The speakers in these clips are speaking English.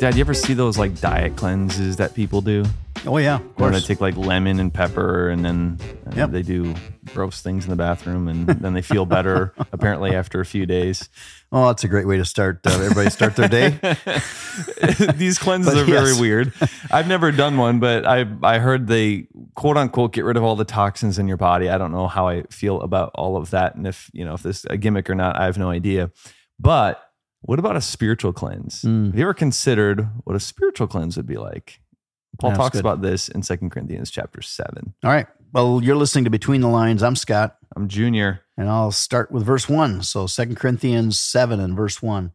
Dad, you ever see those like diet cleanses that people do? Oh yeah, of Where they course. take like lemon and pepper and then uh, Yep. they do gross things in the bathroom and then they feel better apparently after a few days. Oh, that's a great way to start. Uh, everybody start their day. These cleanses But are very weird. I've never done one, but I I heard they quote unquote get rid of all the toxins in your body. I don't know how I feel about all of that and if, you know, if this is a gimmick or not, I have no idea. But what about a spiritual cleanse? Mm. Have you ever considered what a spiritual cleanse would be like? Paul that's talks good. about this in 2 Corinthians chapter 7. All right. Well, you're listening to Between the Lines. I'm Scott, I'm junior. and I'll start with verse one. So, Second Corinthians seven and verse one.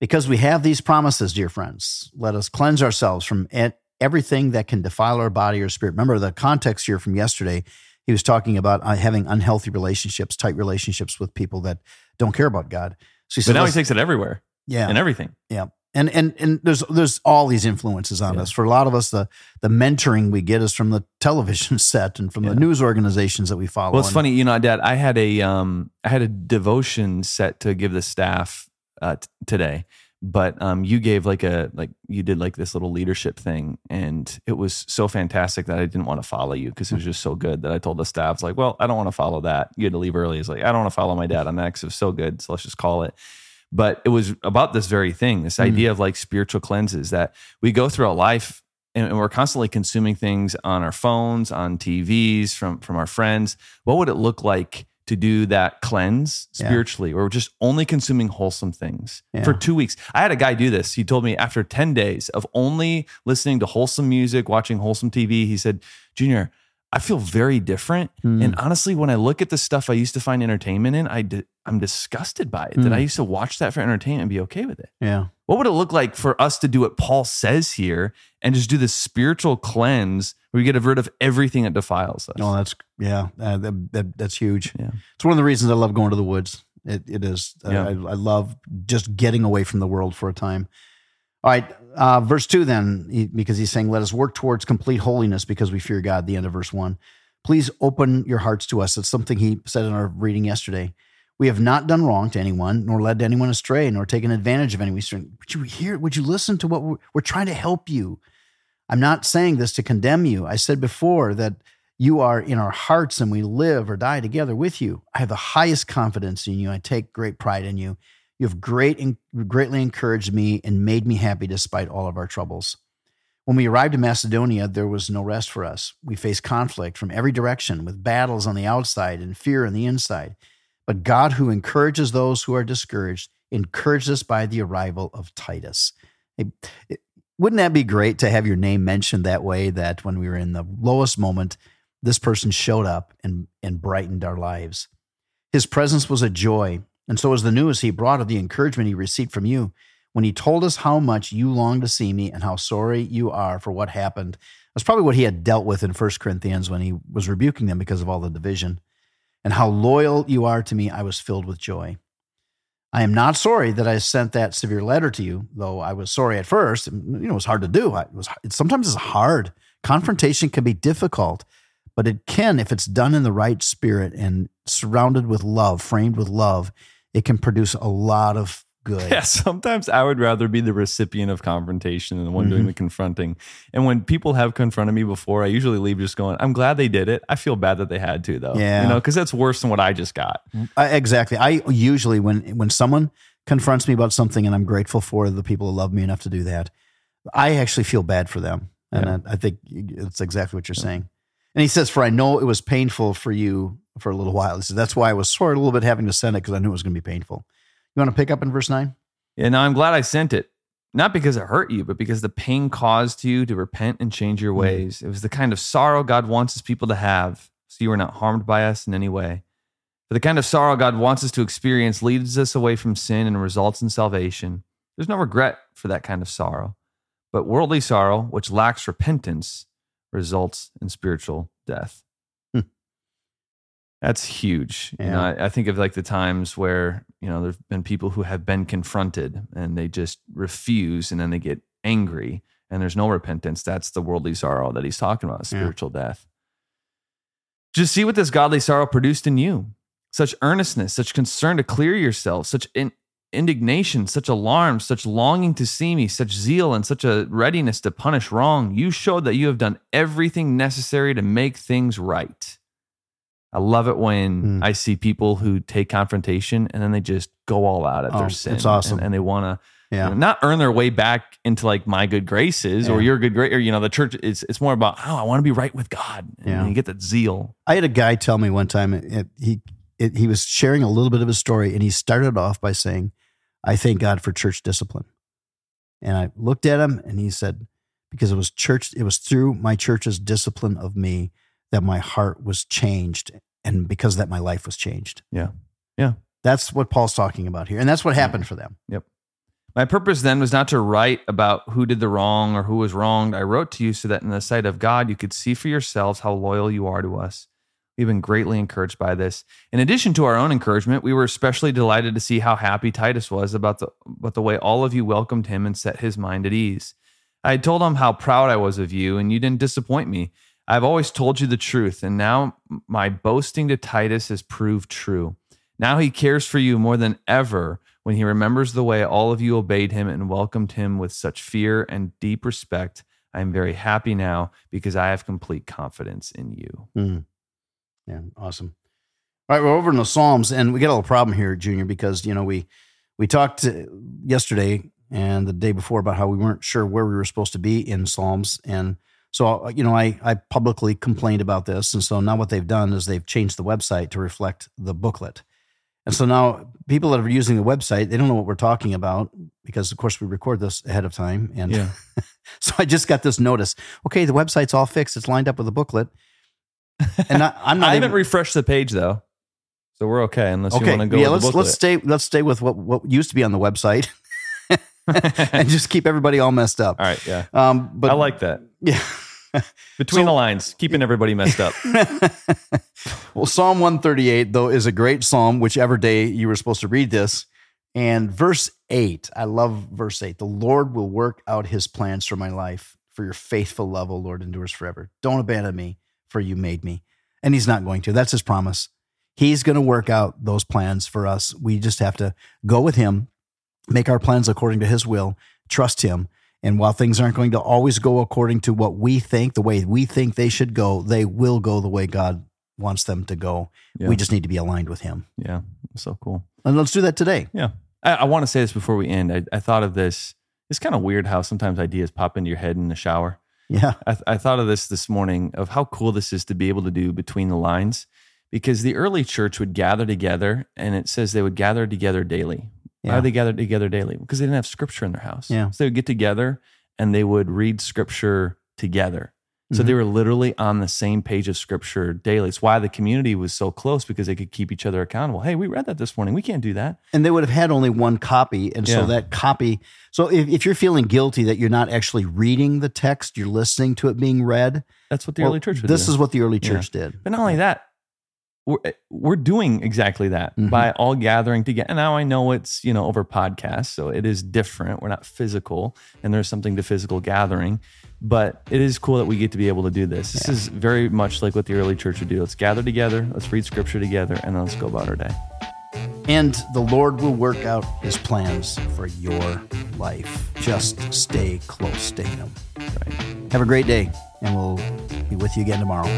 Because we have these promises, dear friends, let us cleanse ourselves from everything that can defile our body or spirit. Remember the context here from yesterday. He was talking about uh, having unhealthy relationships, tight relationships with people that don't care about God. So he But said, now he takes it everywhere "Yeah, and everything. Yeah. And and and there's there's all these influences on Yeah. us. For a lot of us, the the mentoring we get is from the television set and from Yeah. the news organizations that we follow. Well, it's And- funny, you know, Dad. I had a um, I had a devotion set to give the staff uh, t- today, but um, you gave like a like you did like this little leadership thing, and it was so fantastic that I didn't want to follow you because it was just so good that I told the staff like, well, I don't want to follow that. You had to leave early. It's like I don't want to follow my dad on that because it was so good. So let's just call it. But it was about this very thing, this Mm. idea of like spiritual cleanses that we go through a life and and we're constantly consuming things on our phones, on TVs, from from our friends. What would it look like to do that cleanse Yeah. spiritually, or just only consuming wholesome things Yeah. for two weeks? I had a guy do this. He told me after ten days of only listening to wholesome music, watching wholesome TV, he said, "Junior." I feel very different, Hmm. and honestly, when I look at the stuff I used to find entertainment in, I di- I'm disgusted by it. That Hmm. I used to watch that for entertainment and be okay with it. yeah. What would it look like for us to do what Paul says here and just do this spiritual cleanse where we get rid of everything that defiles us? No, that's yeah. Uh, that, that, that's huge. Yeah. It's one of the reasons I love going to the woods. It it is. Uh, Yeah. I, I love just getting away from the world for a time. All right, uh, verse two. Then, because he's saying, "Let us work towards complete holiness, because we fear God." The end of verse one. Please open your hearts to us. It's something he said in our reading yesterday. We have not done wrong to anyone, nor led anyone astray, nor taken advantage of anyone. Would you hear? Would you listen to what we're, we're trying to help you? I'm not saying this to condemn you. I said before that you are in our hearts and we live or die together with you. I have the highest confidence in you. I take great pride in you. You have great, greatly encouraged me and made me happy despite all of our troubles. When we arrived in Macedonia, there was no rest for us. We faced conflict from every direction with battles on the outside and fear on the inside. But God, who encourages those who are discouraged, encouraged us by the arrival of Titus. It- it- wouldn't that be great to have your name mentioned that way? That when we were in the lowest moment, this person showed up and, and brightened our lives. His presence was a joy, and so was the news he brought of the encouragement he received from you when he told us how much you long to see me and how sorry you are for what happened. That's probably what he had dealt with in 1 Corinthians when he was rebuking them because of all the division. And how loyal you are to me, I was filled with joy. I am not sorry that I sent that severe letter to you, though I was sorry at first. You know, it was hard to do. It was sometimes it's hard. Confrontation can be difficult, but it can, if it's done in the right spirit and surrounded with love, framed with love, it can produce a lot of good. Yeah, sometimes I would rather be the recipient of confrontation than the one doing Mm-hmm. the confronting. And when people have confronted me before, I usually leave just going, I'm glad they did it. I feel bad that they had to, though. Yeah. You know, because that's worse than what I just got. I, exactly. I usually when when someone confronts me about something, and I'm grateful for the people who love me enough to do that, I actually feel bad for them, and Yeah. I, I think it's exactly what you're saying. And he says, "For I know it was painful for you for a little while." He says, "That's why I was sorry a little bit having to send it because I knew it was going to be painful." You want to pick up in verse nine? Yeah, no, I'm glad I sent it. Not because it hurt you, but because the pain caused you to repent and change your Mhm. ways. It was the kind of sorrow God wants his people to have, so you are not harmed by us in any way. For the kind of sorrow God wants us to experience leads us away from sin and results in salvation. There's no regret for that kind of sorrow. But worldly sorrow, which lacks repentance, results in spiritual death. Hmm. That's huge. You know, I, I think of like the times where, you know, there've been people who have been confronted and they just refuse and then they get angry and there's no repentance. That's the worldly sorrow that he's talking about, Yeah. spiritual death. Just see what this godly sorrow produced in you. Such earnestness, such concern to clear yourself, such in, indignation, such alarm, such longing to see me, such zeal, and such a readiness to punish wrong. You showed that you have done everything necessary to make things right. I love it when Hmm. I see people who take confrontation and then they just go all out at Oh, their it's awesome. And, and they want to Yeah. not earn their way back into like my good graces or your good grace or you know the church it's it's more about oh I want to be right with God and Yeah. you get that zeal I had a guy tell me one time it, he it, he was sharing a little bit of his story, and he started off by saying, "I thank God for church discipline." And I looked at him, and he said, "Because it was church, it was through my church's discipline of me that my heart was changed, and because of that my life was changed." Yeah. Yeah. That's what Paul's talking about here, and that's what happened for them. Yep. My purpose then was not to write about who did the wrong or who was wronged. I wrote to you so that in the sight of God, you could see for yourselves how loyal you are to us. We've been greatly encouraged by this. In addition to our own encouragement, we were especially delighted to see how happy Titus was about the, about the way all of you welcomed him and set his mind at ease. I had told him how proud I was of you, and you didn't disappoint me. I've always told you the truth, and now my boasting to Titus has proved true. Now he cares for you more than ever when he remembers the way all of you obeyed him and welcomed him with such fear and deep respect. I am very happy now because I have complete confidence in you. Mm. Yeah, awesome. All right, we're over in the Psalms, and we got a little problem here, Junior, because you know we we talked yesterday and the day before about how we weren't sure where we were supposed to be in Psalms, and so you know I I publicly complained about this, and so now what they've done is they've changed the website to reflect the booklet, and so now people that are using the website they don't know what we're talking about because of course we record this ahead of time, and Yeah. so I just got this notice. Okay, the website's all fixed; it's lined up with the booklet. And I, I'm not I even, haven't refreshed the page though, so we're okay unless you want to go. yeah, let's let's stay let's stay with what what used to be on the website, and just keep everybody all messed up. All right, yeah, Um, but I like that. yeah. Between So- the lines, keeping everybody messed up. well, Psalm 138 though is a great psalm. Whichever day you were supposed to read this, and verse eight, I love verse eight. The Lord will work out His plans for my life. For your faithful love, O Lord, endures forever. Don't abandon me, for you made me. And He's not going to. That's His promise. He's going to work out those plans for us. We just have to go with Him, make our plans according to His will, trust Him. And while things aren't going to always go according to what we think, the way we think they should go, they will go the way God wants them to go. Yeah, We just need to be aligned with Him. yeah, so cool. And let's do that today. Yeah. I, I want to say this before we end. I, I thought of this. It's kind of weird how sometimes ideas pop into your head in the shower. Yeah. I, th- I thought of this this morning of how cool this is to be able to do between the lines because the early church would gather together and it says they would gather together daily. Why Yeah. would they gather together daily? Because they didn't have scripture in their house. Yeah. So they would get together and they would read scripture together. So Mhm. they were literally on the same page of scripture daily. It's why the community was so close because they could keep each other accountable. Hey, we read that this morning. We can't do that. And they would have had only one copy. And so that copy, so if, if you're feeling guilty that you're not actually reading the text, you're listening to it being read. That's what the well, early church This do. is what the early Yeah. church did. But not only that, we're, we're doing exactly that Mhm. by all gathering together. And now I know it's, you know, over podcasts, so it is different. We're not physical, and there's something to physical gathering. But it is cool that we get to be able to do this. This Yeah. is very much like what the early church would do. Let's gather together, let's read scripture together, and then let's go about our day. And the Lord will work out his plans for your life. Just stay close to him. Right. Have a great day, and we'll be with you again tomorrow.